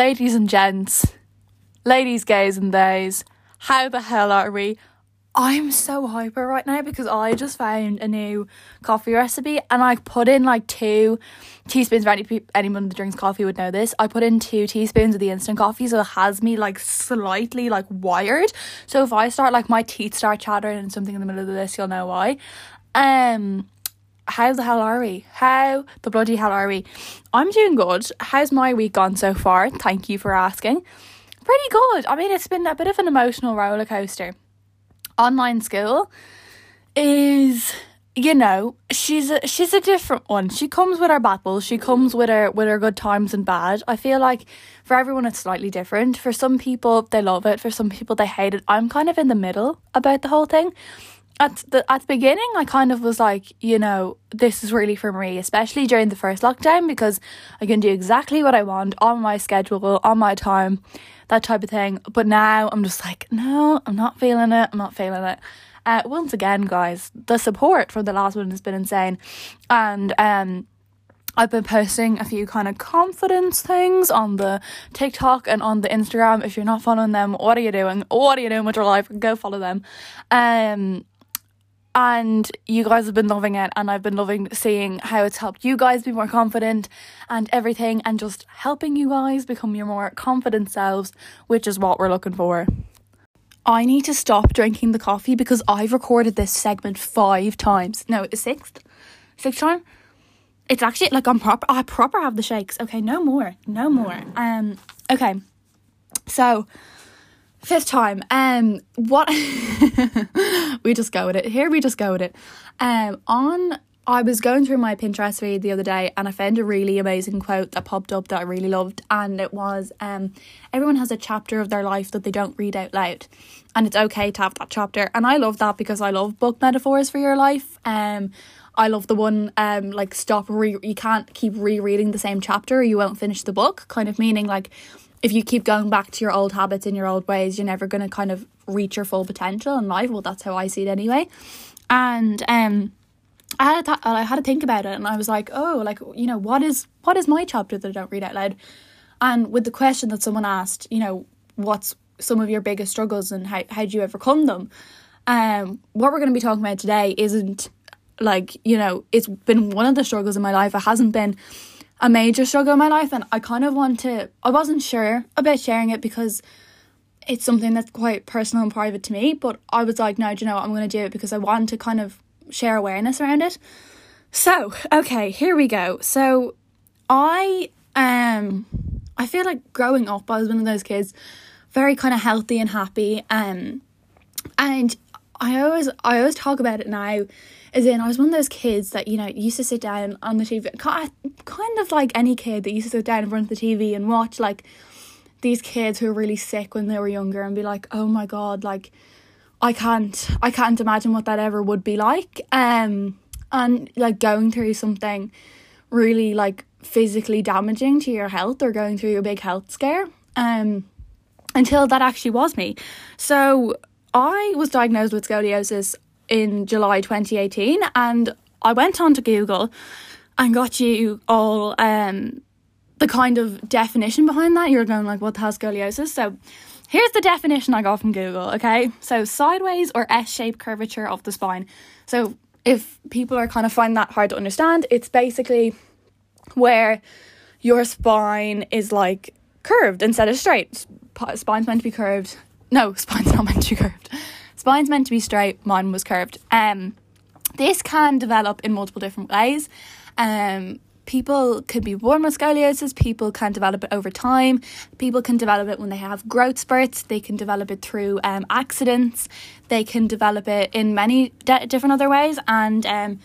ladies and gents, ladies, gays, and theys, how the hell are we? I'm so hyper right now because I just found a new coffee recipe and I put in like two teaspoons. For any anyone that drinks coffee would know this. I put in two teaspoons of the instant coffee, so it has me like slightly like wired. So if I start like my teeth start chattering and something in the middle of this, you'll know why. Um, how the hell are we? How the bloody hell are we? I'm doing good. How's my week gone so far? Thank you for asking. Pretty good. I mean, it's been a bit of an emotional roller coaster online school is you know she's a she's a different one she comes with her battles she comes with her with her good times and bad i feel like for everyone it's slightly different for some people they love it for some people they hate it i'm kind of in the middle about the whole thing at the at the beginning I kind of was like, you know, this is really for me, especially during the first lockdown because I can do exactly what I want on my schedule, on my time, that type of thing. But now I'm just like, no, I'm not feeling it. I'm not feeling it. Uh, once again, guys, the support for the last one has been insane, and um. I've been posting a few kind of confidence things on the TikTok and on the Instagram. If you're not following them, what are you doing? What are you doing with your life? Go follow them. Um, and you guys have been loving it and I've been loving seeing how it's helped you guys be more confident and everything and just helping you guys become your more confident selves which is what we're looking for. I need to stop drinking the coffee because I've recorded this segment 5 times. No, the 6th. Sixth time. It's actually like I'm proper I proper have the shakes. Okay, no more. No more. Um okay. So Fifth time. Um, what? we just go with it. Here we just go with it. Um, on I was going through my Pinterest feed the other day and I found a really amazing quote that popped up that I really loved and it was um everyone has a chapter of their life that they don't read out loud and it's okay to have that chapter and I love that because I love book metaphors for your life um I love the one um like stop re you can't keep rereading the same chapter or you won't finish the book kind of meaning like if you keep going back to your old habits and your old ways, you're never going to kind of reach your full potential in life. Well, that's how I see it anyway. And um, I had to, I had to think about it, and I was like, oh, like you know, what is what is my chapter that I don't read out loud? And with the question that someone asked, you know, what's some of your biggest struggles and how how do you overcome them? Um, what we're going to be talking about today isn't like you know, it's been one of the struggles in my life. It hasn't been a major struggle in my life and I kind of want to I wasn't sure about sharing it because it's something that's quite personal and private to me, but I was like, no, do you know what, I'm gonna do it because I want to kind of share awareness around it. So, okay, here we go. So I um I feel like growing up I was one of those kids very kind of healthy and happy um and I always I always talk about it now as in, I was one of those kids that, you know, used to sit down on the TV, kind of like any kid that used to sit down in front of the TV and watch, like, these kids who were really sick when they were younger and be like, oh my god, like, I can't, I can't imagine what that ever would be like. Um, and, like, going through something really, like, physically damaging to your health or going through a big health scare. Um, until that actually was me. So, I was diagnosed with scoliosis in July 2018 and I went on to Google and got you all um, the kind of definition behind that. You're going like, what the hell scoliosis? So here's the definition I got from Google, okay? So sideways or S-shaped curvature of the spine. So if people are kind of find that hard to understand, it's basically where your spine is like curved instead of straight. Spine's meant to be curved. No, spine's not meant to be curved. Spine's meant to be straight, mine was curved. Um, this can develop in multiple different ways. Um, people could be born with scoliosis, people can develop it over time, people can develop it when they have growth spurts, they can develop it through um, accidents, they can develop it in many de- different other ways. And um,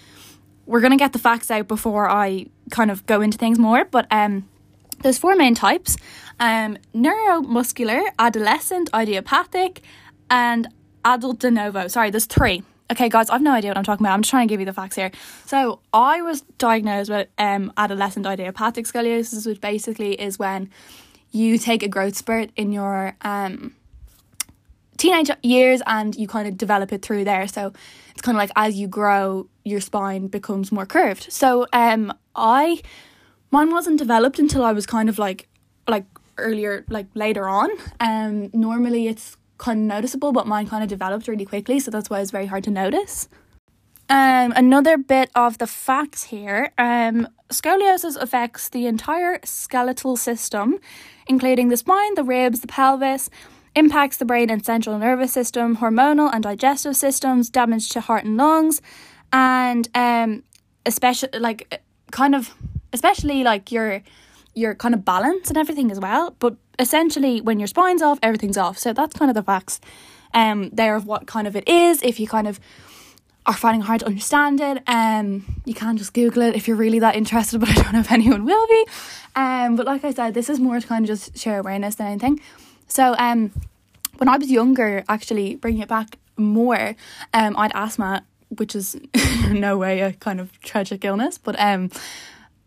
we're going to get the facts out before I kind of go into things more. But um, there's four main types um, neuromuscular, adolescent, idiopathic, and adult de novo. Sorry, there's three. Okay, guys, I've no idea what I'm talking about. I'm just trying to give you the facts here. So, I was diagnosed with um, adolescent idiopathic scoliosis, which basically is when you take a growth spurt in your um, teenage years and you kind of develop it through there. So, it's kind of like as you grow, your spine becomes more curved. So, um, I mine wasn't developed until I was kind of like like earlier, like later on. Um, normally it's kind of noticeable, but mine kind of developed really quickly, so that's why it's very hard to notice. Um, another bit of the facts here. Um, scoliosis affects the entire skeletal system, including the spine, the ribs, the pelvis, impacts the brain and central nervous system, hormonal and digestive systems, damage to heart and lungs, and um, especially like kind of especially like your your kind of balance and everything as well. But essentially, when your spine's off, everything's off. So that's kind of the facts um there of what kind of it is. If you kind of are finding hard to understand it, um, you can just Google it if you're really that interested, but I don't know if anyone will be. Um, but like I said, this is more to kind of just share awareness than anything. So um, when I was younger, actually bringing it back more, um, I had asthma, which is no way a kind of tragic illness, but um,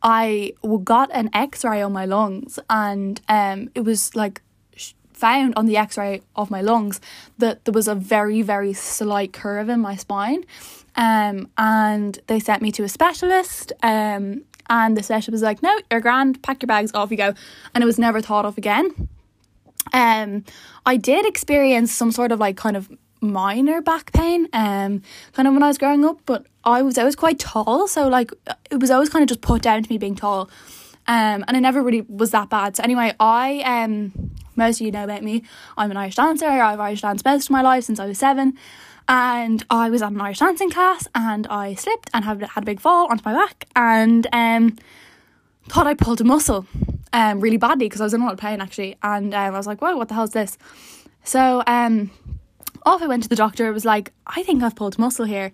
I got an X-ray on my lungs, and um, it was like found on the x-ray of my lungs that there was a very very slight curve in my spine um, and they sent me to a specialist um, and the specialist was like no you're grand pack your bags off you go and it was never thought of again. Um, I did experience some sort of like kind of minor back pain um kind of when I was growing up but I was always quite tall so like it was always kind of just put down to me being tall um and it never really was that bad so anyway I um most of you know about me. I'm an Irish dancer. I've Irish danced most of my life since I was seven. And I was at an Irish dancing class and I slipped and had, had a big fall onto my back and um, thought I pulled a muscle um, really badly because I was in a lot of pain actually. And um, I was like, whoa, what the hell is this? So um, off I went to the doctor. It was like, I think I've pulled muscle here.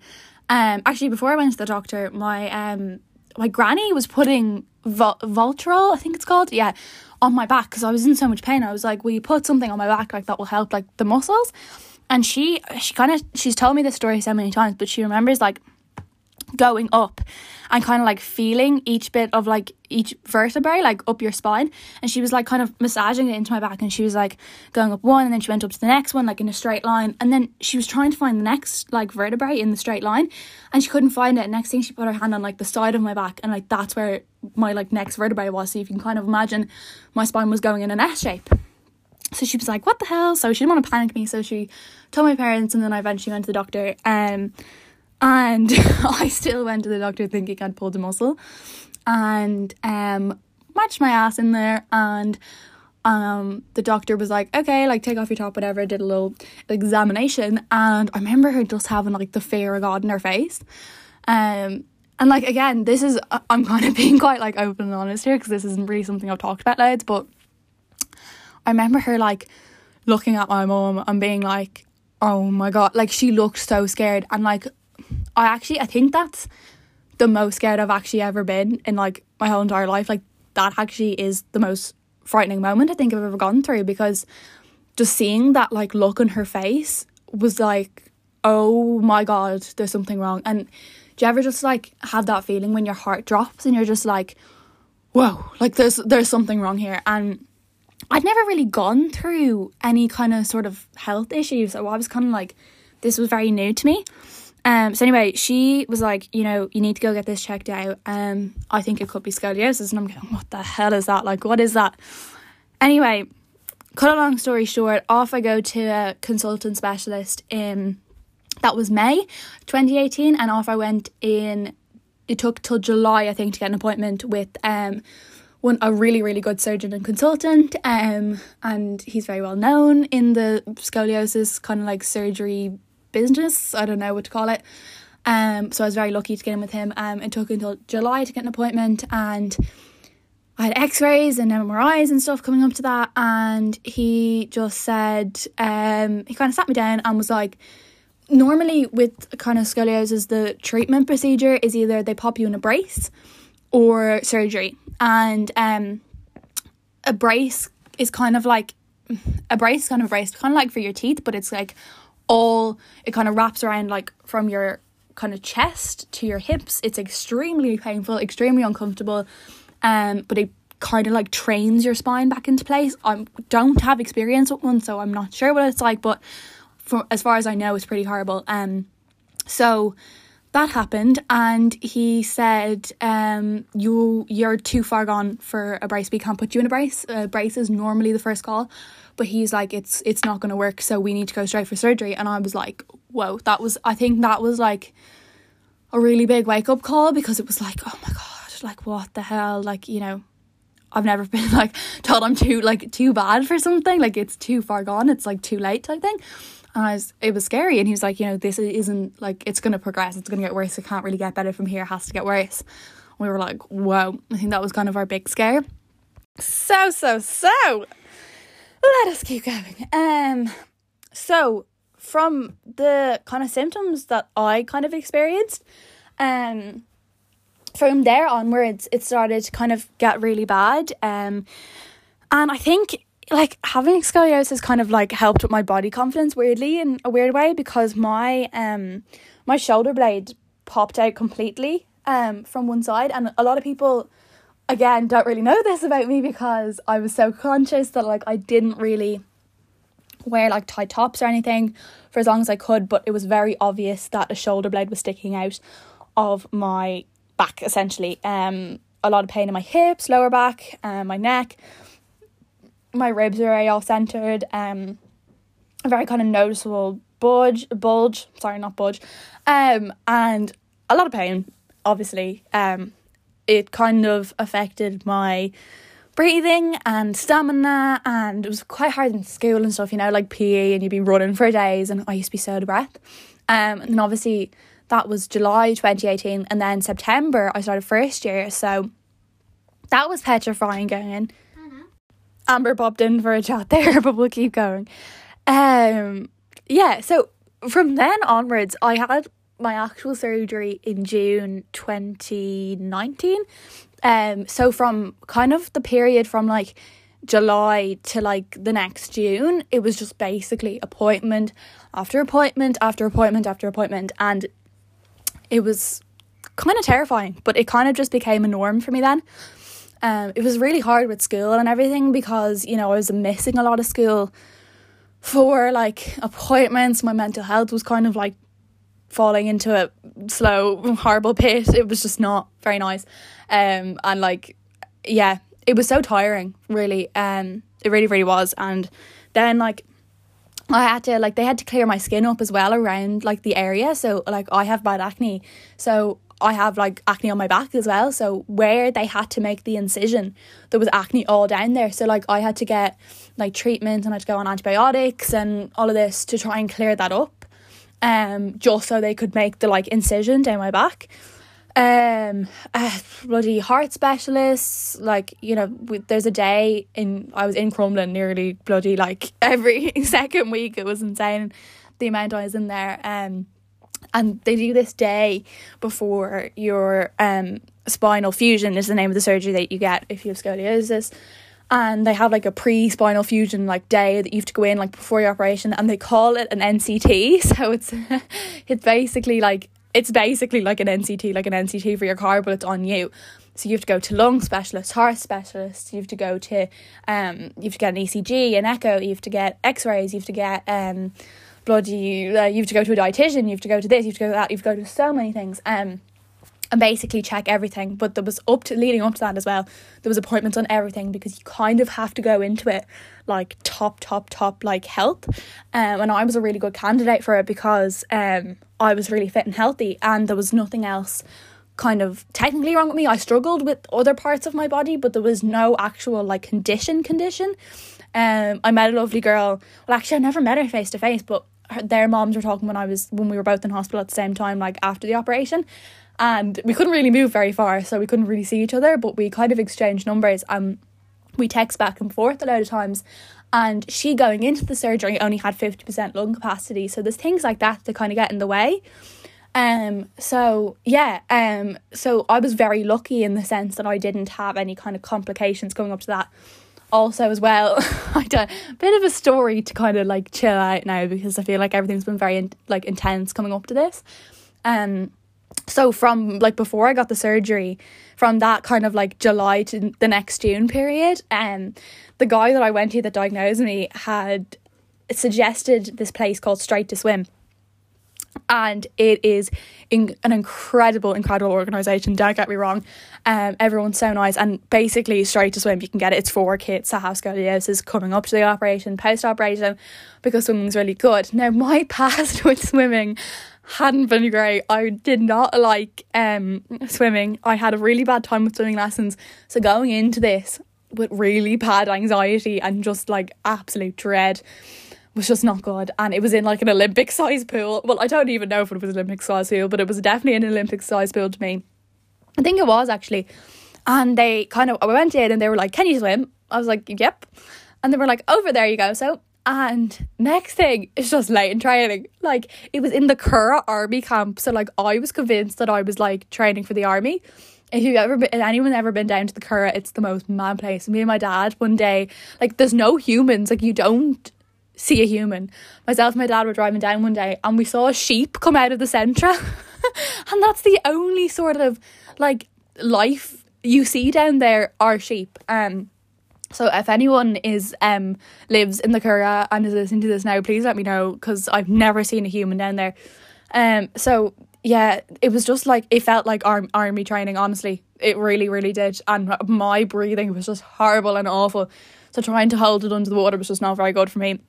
Um, actually, before I went to the doctor, my um, my granny was putting Vol- Voltarol, I think it's called, yeah, on my back because I was in so much pain. I was like, "Will you put something on my back like that will help like the muscles?" And she she kind of she's told me this story so many times, but she remembers like going up and kind of like feeling each bit of like each vertebrae like up your spine. And she was like kind of massaging it into my back and she was like going up one and then she went up to the next one like in a straight line. And then she was trying to find the next like vertebrae in the straight line and she couldn't find it. And next thing she put her hand on like the side of my back and like that's where my like next vertebrae was. So you can kind of imagine my spine was going in an S shape. So she was like what the hell? So she didn't want to panic me. So she told my parents and then I eventually went to the doctor um and I still went to the doctor thinking I'd pulled a muscle and um matched my ass in there. And um the doctor was like okay like take off your top whatever did a little examination. And I remember her just having like the fear of God in her face. Um and like again this is I'm kind of being quite like open and honest here because this isn't really something I've talked about loads but I remember her like looking at my mom and being like oh my god like she looked so scared. And like I actually I think that's the most scared I've actually ever been in like my whole entire life. Like that actually is the most frightening moment I think I've ever gone through because just seeing that like look on her face was like, oh my god, there's something wrong. And do you ever just like have that feeling when your heart drops and you're just like, whoa, like there's there's something wrong here. And I'd never really gone through any kind of sort of health issues. So I was kind of like, this was very new to me. Um, so anyway, she was like, you know, you need to go get this checked out. Um, I think it could be scoliosis, and I'm going, what the hell is that? Like, what is that? Anyway, cut a long story short, off I go to a consultant specialist in that was May 2018, and off I went in. It took till July, I think, to get an appointment with um one a really really good surgeon and consultant. Um, and he's very well known in the scoliosis kind of like surgery business. I don't know what to call it. Um, so I was very lucky to get in with him. Um, it took until July to get an appointment, and I had X-rays and MRIs and stuff coming up to that. And he just said, um, he kind of sat me down and was like, normally with kind of scoliosis, the treatment procedure is either they pop you in a brace or surgery, and um, a brace is kind of like a brace, kind of brace, kind of like for your teeth, but it's like all it kind of wraps around like from your kind of chest to your hips. It's extremely painful, extremely uncomfortable. Um, but it kind of like trains your spine back into place. I don't have experience with one, so I'm not sure what it's like. But for as far as I know, it's pretty horrible. Um, so that happened and he said um you you're too far gone for a brace we can't put you in a brace a brace is normally the first call but he's like it's it's not going to work so we need to go straight for surgery and i was like whoa that was i think that was like a really big wake up call because it was like oh my god like what the hell like you know I've never been like told I'm too like too bad for something like it's too far gone it's like too late type thing and I was, it was scary. And he was like, you know, this isn't like, it's going to progress. It's going to get worse. It can't really get better from here. It has to get worse. We were like, whoa. I think that was kind of our big scare. So, so, so, let us keep going. Um, so from the kind of symptoms that I kind of experienced, um, from there onwards, it started to kind of get really bad. Um, and I think like having scoliosis kind of like helped with my body confidence weirdly in a weird way because my um my shoulder blade popped out completely um from one side and a lot of people again don't really know this about me because I was so conscious that like I didn't really wear like tight tops or anything for as long as I could but it was very obvious that a shoulder blade was sticking out of my back essentially um a lot of pain in my hips lower back um, my neck my ribs are very all centered. Um, a very kind of noticeable bulge, bulge. Sorry, not budge. Um, and a lot of pain. Obviously, um, it kind of affected my breathing and stamina, and it was quite hard in school and stuff. You know, like PE, and you'd be running for days, and I used to be so out of breath. Um, and then obviously that was July twenty eighteen, and then September I started first year, so that was petrifying going in Amber popped in for a chat there, but we'll keep going. Um, yeah, so from then onwards, I had my actual surgery in June 2019. Um, so from kind of the period from like July to like the next June, it was just basically appointment after appointment after appointment after appointment. And it was kind of terrifying, but it kind of just became a norm for me then. Um, it was really hard with school and everything because you know I was missing a lot of school for like appointments. My mental health was kind of like falling into a slow, horrible pit. It was just not very nice. Um, and like, yeah, it was so tiring, really. Um, it really, really was. And then like, I had to like they had to clear my skin up as well around like the area. So like I have bad acne, so I have like acne on my back as well. So where they had to make the incision, there was acne all down there. So like I had to get like treatment and I had to go on antibiotics and all of this to try and clear that up. Um, just so they could make the like incision down my back. Um, uh, bloody heart specialists, like you know, there's a day in I was in Crumlin nearly bloody like every second week. It was insane the amount I was in there. Um and they do this day before your um, spinal fusion is the name of the surgery that you get if you have scoliosis and they have like a pre-spinal fusion like day that you have to go in like before your operation and they call it an NCT so it's it's basically like it's basically like an NCT like an NCT for your car but it's on you so you have to go to lung specialists heart specialists you have to go to um you have to get an ECG an echo you have to get x-rays you have to get um bloody uh, you have to go to a dietitian, you have to go to this, you have to go to that, you have to go to so many things. Um, and basically check everything. But there was up to leading up to that as well. There was appointments on everything because you kind of have to go into it like top, top, top like health. Um, and I was a really good candidate for it because um I was really fit and healthy, and there was nothing else kind of technically wrong with me. I struggled with other parts of my body, but there was no actual like condition condition. Um, I met a lovely girl. Well, actually, I never met her face to face, but their moms were talking when I was when we were both in hospital at the same time, like after the operation, and we couldn't really move very far, so we couldn't really see each other. But we kind of exchanged numbers. and we text back and forth a lot of times, and she going into the surgery only had fifty percent lung capacity. So there's things like that that kind of get in the way. Um, so yeah, um, so I was very lucky in the sense that I didn't have any kind of complications going up to that also as well I done a bit of a story to kind of like chill out now because I feel like everything's been very in, like intense coming up to this. Um so from like before I got the surgery, from that kind of like July to the next June period, um the guy that I went to that diagnosed me had suggested this place called Straight to Swim. and it is in, an incredible, incredible organization. Don't get me wrong. Um, everyone's so nice, and basically straight to swim, you can get it. It's for kids that have scoliosis coming up to the operation, post operation, because swimming's really good. Now, my past with swimming hadn't been great. I did not like um swimming. I had a really bad time with swimming lessons. So going into this with really bad anxiety and just like absolute dread was just not good. And it was in like an Olympic size pool. Well, I don't even know if it was Olympic size pool, but it was definitely an Olympic size pool to me. I think it was actually. And they kind of, I went in and they were like, Can you swim? I was like, Yep. And they were like, Over there you go. So, and next thing, it's just late in training. Like, it was in the Curragh army camp. So, like, I was convinced that I was like training for the army. If you've ever been, anyone ever been down to the Curragh, it's the most mad place. Me and my dad one day, like, there's no humans. Like, you don't see a human. Myself and my dad were driving down one day and we saw a sheep come out of the centre. and that's the only sort of like life you see down there are sheep. Um so if anyone is um lives in the Curragh and is listening to this now, please let me know because I've never seen a human down there. Um so yeah, it was just like it felt like arm, army training, honestly. It really, really did. And my breathing was just horrible and awful. So trying to hold it under the water was just not very good for me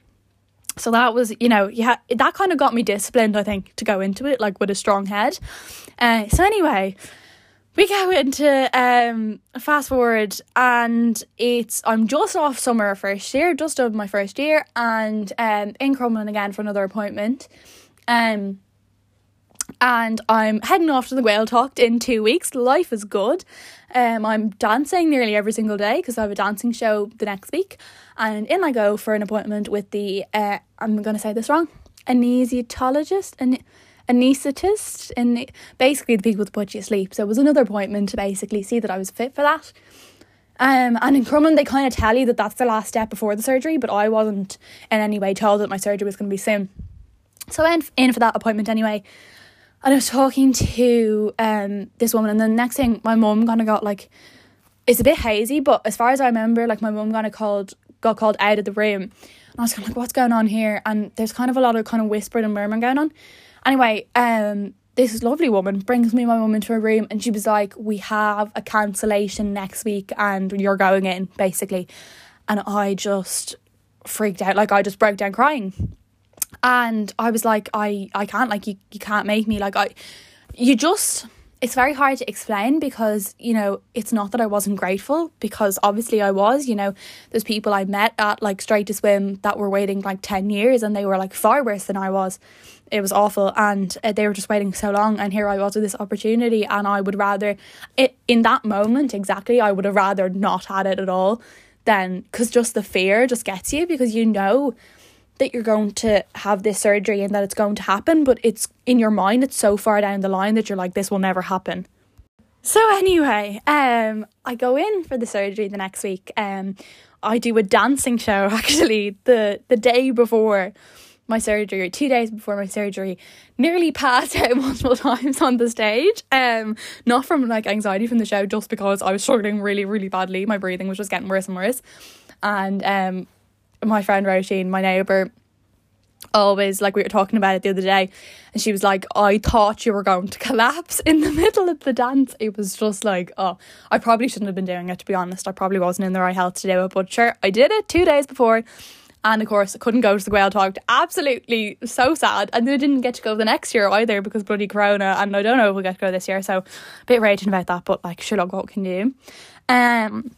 so that was you know yeah that kind of got me disciplined i think to go into it like with a strong head uh, so anyway we go into um fast forward and it's i'm just off summer first year just of my first year and um in Crumlin again for another appointment um and I'm heading off to the Gaeltacht in two weeks. Life is good. Um, I'm dancing nearly every single day because I have a dancing show the next week, and in I go for an appointment with the uh, I'm going to say this wrong, anesthesiologist, an anaesthetist, and basically the people that put you to sleep. So it was another appointment to basically see that I was fit for that. Um, and in Crumlin, they kind of tell you that that's the last step before the surgery, but I wasn't in any way told that my surgery was going to be soon. So I went in for that appointment anyway, and I was talking to um this woman, and the next thing, my mum kind of got like, it's a bit hazy, but as far as I remember, like my mum kind of called got called out of the room, and I was kind of like, what's going on here? And there's kind of a lot of kind of whispering and murmuring going on. Anyway, um, this lovely woman brings me my mum into a room, and she was like, we have a cancellation next week, and you're going in basically, and I just freaked out, like I just broke down crying. And I was like, I I can't like you you can't make me like I you just it's very hard to explain because you know it's not that I wasn't grateful because obviously I was you know there's people I met at like straight to swim that were waiting like 10 years and they were like far worse than I was. It was awful and uh, they were just waiting so long and here I was with this opportunity and I would rather it in that moment exactly I would have rather not had it at all than because just the fear just gets you because you know that you're going to have this surgery and that it's going to happen, but it's in your mind, it's so far down the line that you're like, this will never happen. So anyway, um, I go in for the surgery the next week. Um, I do a dancing show actually the the day before my surgery, two days before my surgery, nearly passed out multiple times on the stage. Um, not from like anxiety from the show, just because I was struggling really, really badly. My breathing was just getting worse and worse. And um, my friend Roisin, my neighbour, always like we were talking about it the other day and she was like I thought you were going to collapse in the middle of the dance. It was just like oh I probably shouldn't have been doing it to be honest. I probably wasn't in the right health to do it but sure I did it two days before and of course I couldn't go to the Gaeltacht absolutely so sad and then I didn't get to go the next year either because bloody corona and I don't know if we'll get to go this year so a bit raging about that but like sure what can do? Um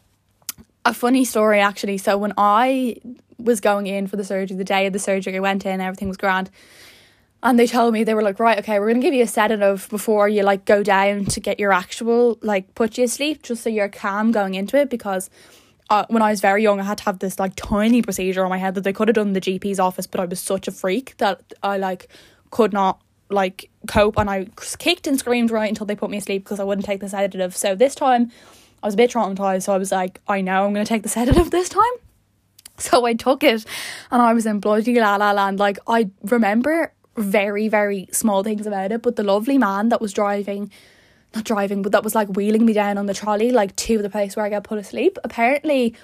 a funny story actually. So when I was going in for the surgery, the day of the surgery, I went in, everything was grand. And they told me, they were like, right, okay, we're going to give you a sedative before you like go down to get your actual, like, put you asleep, just so you're calm going into it. Because uh, when I was very young, I had to have this like tiny procedure on my head that they could have done in the GP's office, but I was such a freak that I like could not like cope and I kicked and screamed right until they put me asleep because I wouldn't take the sedative. So this time I was a bit traumatized, so I was like, I know I'm going to take the sedative this time. So I took it and I was in bloody la la land. Like I remember very, very small things about it, but the lovely man that was driving not driving, but that was like wheeling me down on the trolley, like to the place where I got put asleep. Apparently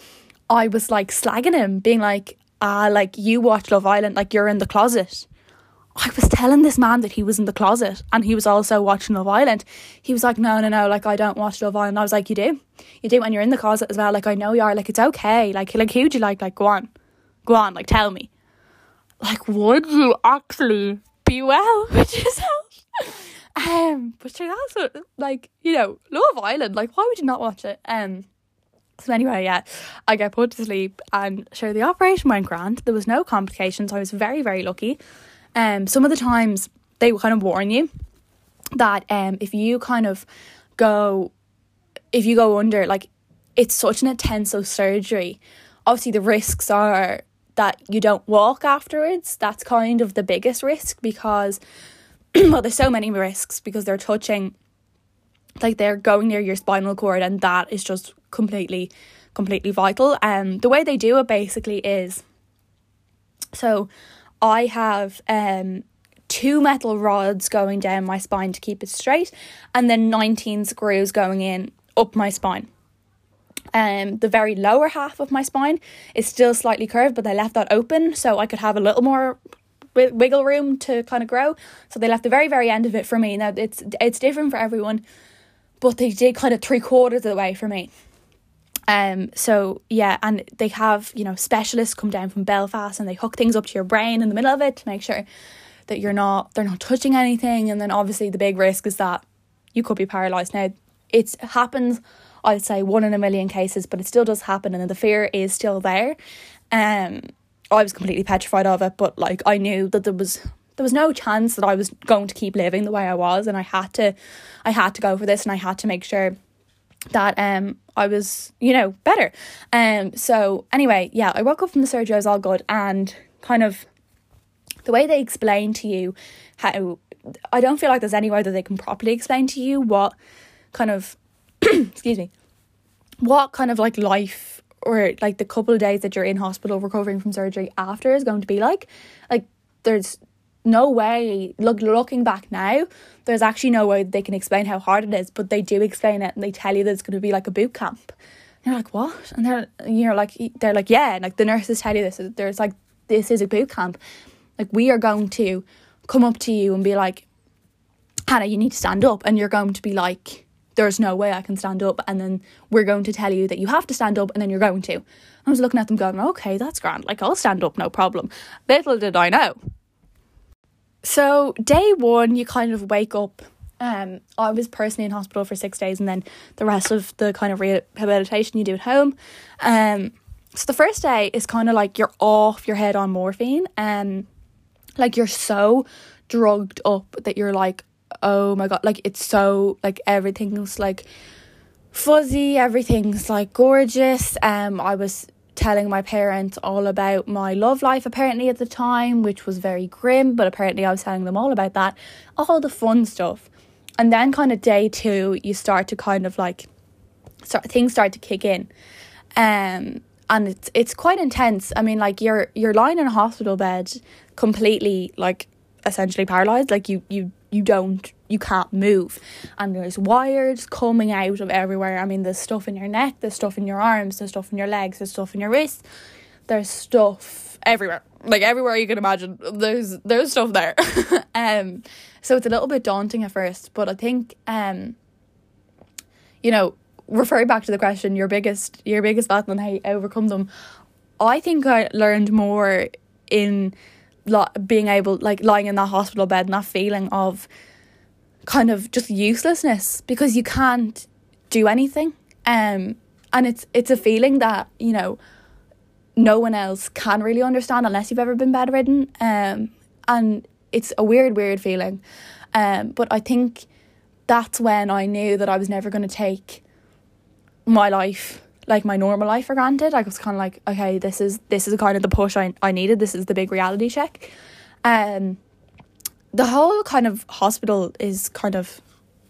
I was like slagging him, being like, ah, like you watch Love Island, like you're in the closet. I was telling this man that he was in the closet and he was also watching Love Island. He was like, no, no, no, like I don't watch Love Island. I was like, you do, you do, when you're in the closet as well. Like I know you are. Like it's okay. Like like who'd you like? Like go on, go on. Like tell me. Like would you actually be well with yourself? um, but that's what, like you know, Love Island. Like why would you not watch it? Um. So anyway, yeah, I get put to sleep and sure the operation went grand. There was no complications. I was very, very lucky. Um, some of the times they kind of warn you that um, if you kind of go, if you go under, like it's such an intensive surgery. Obviously, the risks are that you don't walk afterwards. That's kind of the biggest risk because, well, there's so many risks because they're touching, like they're going near your spinal cord, and that is just completely, completely vital. And um, the way they do it basically is, so I have um, two metal rods going down my spine to keep it straight, and then 19 screws going in up my spine. Um, the very lower half of my spine is still slightly curved, but they left that open so I could have a little more wiggle room to kind of grow. So they left the very, very end of it for me. Now it's it's different for everyone, but they did kind of three quarters of the way for me. Um, so yeah, and they have, you know, specialists come down from Belfast and they hook things up to your brain in the middle of it to make sure that you're not they're not touching anything and then obviously the big risk is that you could be paralyzed. Now it happens I'd say one in a million cases, but it still does happen and the fear is still there. Um I was completely petrified of it, but like I knew that there was there was no chance that I was going to keep living the way I was and I had to I had to go for this and I had to make sure that um I was, you know, better. Um so anyway, yeah, I woke up from the surgery, I was all good and kind of the way they explain to you how I don't feel like there's any way that they can properly explain to you what kind of excuse me what kind of like life or like the couple of days that you're in hospital recovering from surgery after is going to be like like there's no way look looking back now there's actually no way they can explain how hard it is but they do explain it and they tell you that it's going to be like a boot camp. And you're like what? And they're you're like they're like yeah and like the nurses tell you this there's like this is a boot camp. Like we are going to come up to you and be like hannah you need to stand up and you're going to be like there's no way i can stand up and then we're going to tell you that you have to stand up and then you're going to. I was looking at them going okay that's grand. Like i'll stand up no problem. Little did i know so day one, you kind of wake up. Um, I was personally in hospital for six days, and then the rest of the kind of rehabilitation you do at home. Um, so the first day is kind of like you're off your head on morphine, and um, like you're so drugged up that you're like, oh my god, like it's so like everything's like fuzzy, everything's like gorgeous. Um, I was telling my parents all about my love life apparently at the time, which was very grim, but apparently I was telling them all about that, all the fun stuff. And then kind of day 2, you start to kind of like start things start to kick in. Um and it's it's quite intense. I mean like you're you're lying in a hospital bed completely like essentially paralyzed like you you you don't you can't move. And there's wires coming out of everywhere. I mean there's stuff in your neck there's stuff in your arms there's stuff in your legs there's stuff in your wrists. There's stuff everywhere. Like everywhere you can imagine there's there's stuff there. Um so it's a little bit daunting at first but i think um you know referring back to the question your biggest your biggest battle and how you overcome them i think i learned more in being able like lying in that hospital bed and that feeling of kind of just uselessness because you can't do anything um and it's it's a feeling that you know no one else can really understand unless you've ever been bedridden um and it's a weird weird feeling um but i think that's when i knew that i was never going to take my life like my normal life for granted. I was kind of like, okay, this is this is kind of the push I I needed. This is the big reality check. Um, the whole kind of hospital is kind of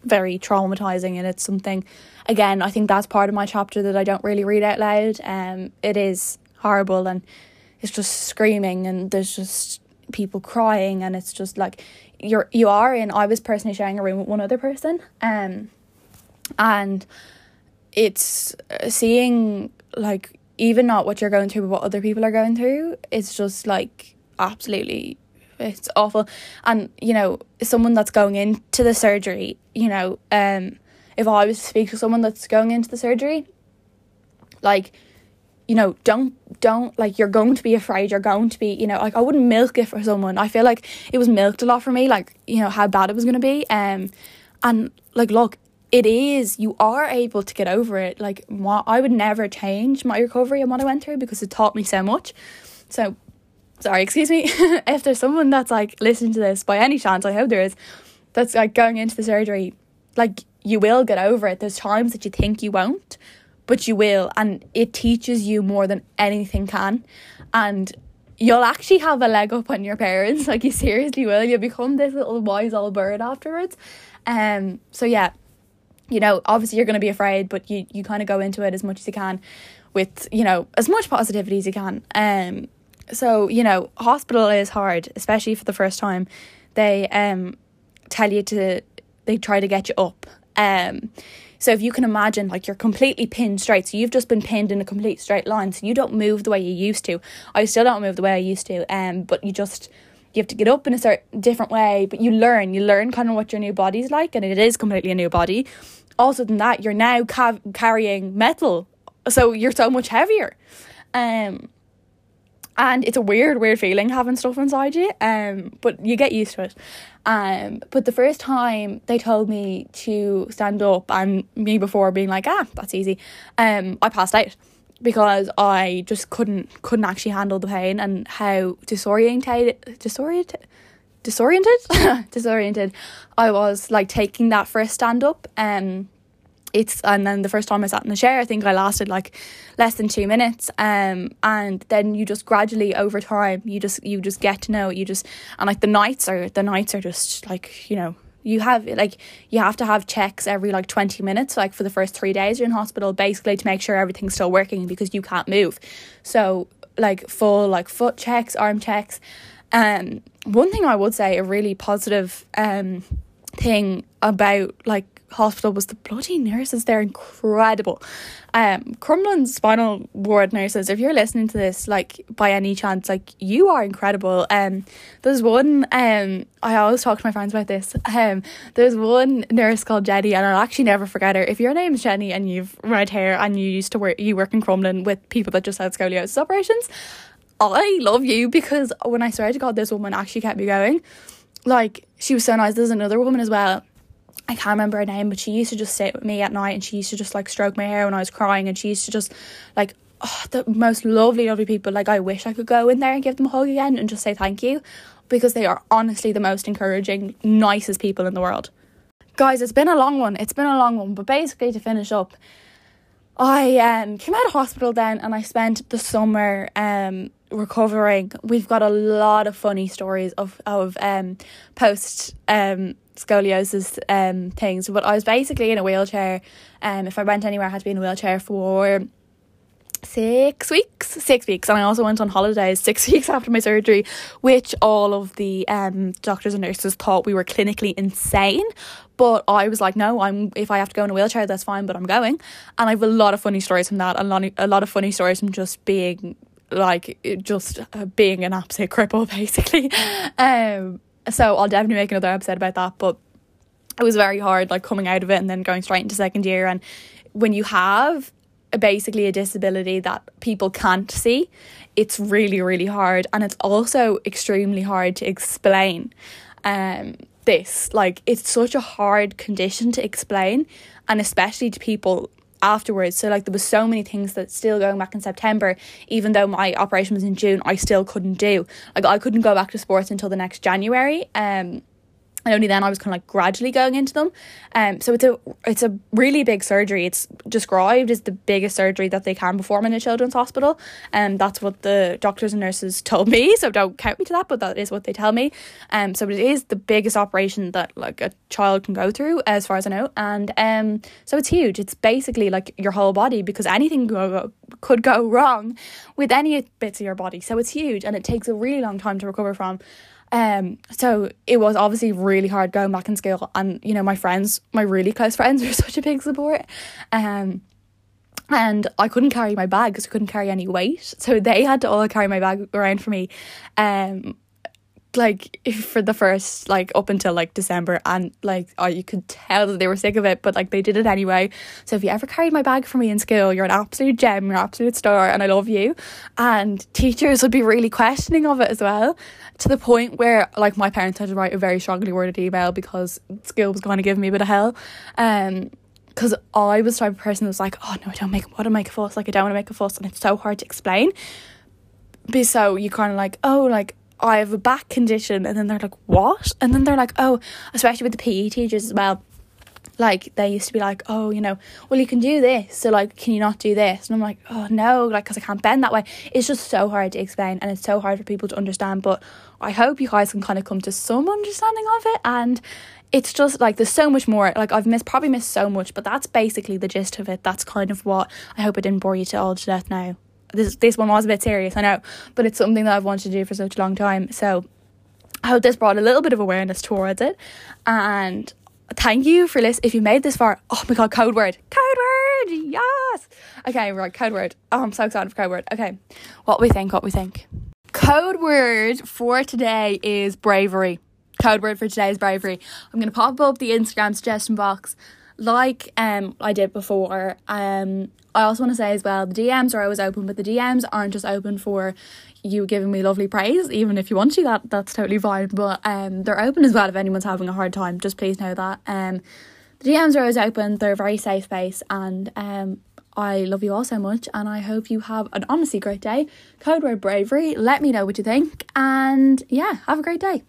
very traumatizing, and it's something. Again, I think that's part of my chapter that I don't really read out loud. Um, it is horrible, and it's just screaming, and there's just people crying, and it's just like you're you are in. I was personally sharing a room with one other person, um, and it's uh, seeing like even not what you're going through but what other people are going through it's just like absolutely it's awful. And you know, someone that's going into the surgery, you know, um, if I was to speak to someone that's going into the surgery, like you know, don't don't like you're going to be afraid, you're going to be, you know, like I wouldn't milk it for someone. I feel like it was milked a lot for me, like, you know, how bad it was gonna be. Um and like look, it is you are able to get over it. Like what I would never change my recovery and what I went through because it taught me so much. So sorry, excuse me. if there's someone that's like listening to this by any chance, I hope there is, that's like going into the surgery, like you will get over it. There's times that you think you won't, but you will and it teaches you more than anything can. And you'll actually have a leg up on your parents. Like you seriously will. You'll become this little wise old bird afterwards. Um so yeah you know obviously you're to be afraid but you you kind of go into it as much as you can with you know as much positivity as you can. Um so you know hospital is hard especially for the first time they um tell you to they try to get you up um so if you can imagine, like you're completely pinned straight, so you've just been pinned in a complete straight line, so you don't move the way you used to. I still don't move the way I used to, um, but you just you have to get up in a certain different way. But you learn, you learn kind of what your new body's like, and it is completely a new body. Also, than that, you're now ca- carrying metal, so you're so much heavier. Um, and it's a weird, weird feeling having stuff inside you. Um, but you get used to it. Um, but the first time they told me to stand up, and me before being like, ah, that's easy, um, I passed out because I just couldn't couldn't actually handle the pain and how disorientated disoriented disoriented disoriented I was like taking that first stand up. Um, it's and then the first time I sat in the chair, I think I lasted like less than two minutes. Um, and then you just gradually over time, you just you just get to know. You just and like the nights are the nights are just like you know you have like you have to have checks every like 20 minutes like for the first 3 days you're in hospital basically to make sure everything's still working because you can't move so like full like foot checks arm checks um one thing i would say a really positive um thing about like hospital was the bloody nurses. They're incredible. Um, Crumlin spinal ward nurses. If you're listening to this, like by any chance, like you are incredible. Um, there's one. Um, I always talk to my friends about this. Um, there's one nurse called Jenny, and I'll actually never forget her. If your name's Jenny and you've red hair and you used to work, you work in Crumlin with people that just had scoliosis operations. I love you because when I swear to God, this woman actually kept me going. Like she was so nice. There's another woman as well I can't remember her name, but she used to just sit with me at night and she used to just like stroke my hair when I was crying and she used to just like oh, the most lovely, lovely people. Like I wish I could go in there and give them a hug again and just say thank you because they are honestly the most encouraging, nicest people in the world. Guys, it's been a long one. It's been a long one, but basically to finish up, I um, came out of hospital then and I spent the summer um, recovering. We've got a lot of funny stories of of um, post um, scoliosis um things. But I was basically in a wheelchair. Um, if I went anywhere, I had to be in a wheelchair for six weeks six weeks and i also went on holidays six weeks after my surgery which all of the um doctors and nurses thought we were clinically insane but i was like no i'm if i have to go in a wheelchair that's fine but i'm going and i have a lot of funny stories from that a lot of, a lot of funny stories from just being like just uh, being an absolute cripple basically um so I'll definitely make another episode about that. But it was very hard, like coming out of it and then going straight into second year. And when you have basically a disability that people can't see, it's really, really hard. And it's also extremely hard to explain. Um, this like it's such a hard condition to explain, and especially to people afterwards. So like there was so many things that still going back in September, even though my operation was in June, I still couldn't do. Like I couldn't go back to sports until the next January. Um and only then I was kind of like gradually going into them. Um, so it's a it's a really big surgery. It's described as the biggest surgery that they can perform in a children's hospital, and um, that's what the doctors and nurses told me. So don't count me to that, but that is what they tell me. Um, so it is the biggest operation that like a child can go through, as far as I know, and um, so it's huge. It's basically like your whole body because anything go, could go wrong with any bits of your body. So it's huge, and it takes a really long time to recover from. Um, so it was obviously really hard going back in school, and you know my friends, my really close friends, were such a big support. Um, and I couldn't carry my bag because I couldn't carry any weight, so they had to all carry my bag around for me. Um, like for the first like up until like December and like oh you could tell that they were sick of it but like they did it anyway. So if you ever carried my bag for me in school you're an absolute gem you're an absolute star and I love you. And teachers would be really questioning of it as well to the point where like my parents had to write a very strongly worded email because school was going to give me a bit of hell. Um because I was the type of person that was like, oh no, I don't make, what to make a fuss, like I don't want to make a fuss, and it's so hard to explain. be so you kind of like, oh, like I have a back condition, and then they're like, what? And then they're like, oh, especially with the PE teachers as well. Like they used to be like, oh, you know, well you can do this, so like, can you not do this? And I'm like, oh no, like because I can't bend that way. It's just so hard to explain, and it's so hard for people to understand. But I hope you guys can kind of come to some understanding of it, and it's just like there's so much more. Like I've missed probably missed so much, but that's basically the gist of it. That's kind of what I hope I didn't bore you to all to death now this this one was a bit serious, I know, but it's something that I've wanted to do for such a long time. So I hope this brought a little bit of awareness towards it. And thank you for listening. If you made this far, oh my god, code word, code word, yes. Okay, right, code word. Oh, I'm so excited for code word. Okay, what we think, what we think. Code word for today is bravery. Code word for today is bravery. I'm gonna pop up the Instagram suggestion box like um I did before. Um I also want to say as well the DMs are always open, but the DMs aren't just open for you giving me lovely praise. Even if you want to, that that's totally fine. But um, they're open as well if anyone's having a hard time. Just please know that. Um, the DMs are always open. They're a very safe space, and um, I love you all so much, and I hope you have an honestly great day. Code word bravery. Let me know what you think, and yeah, have a great day.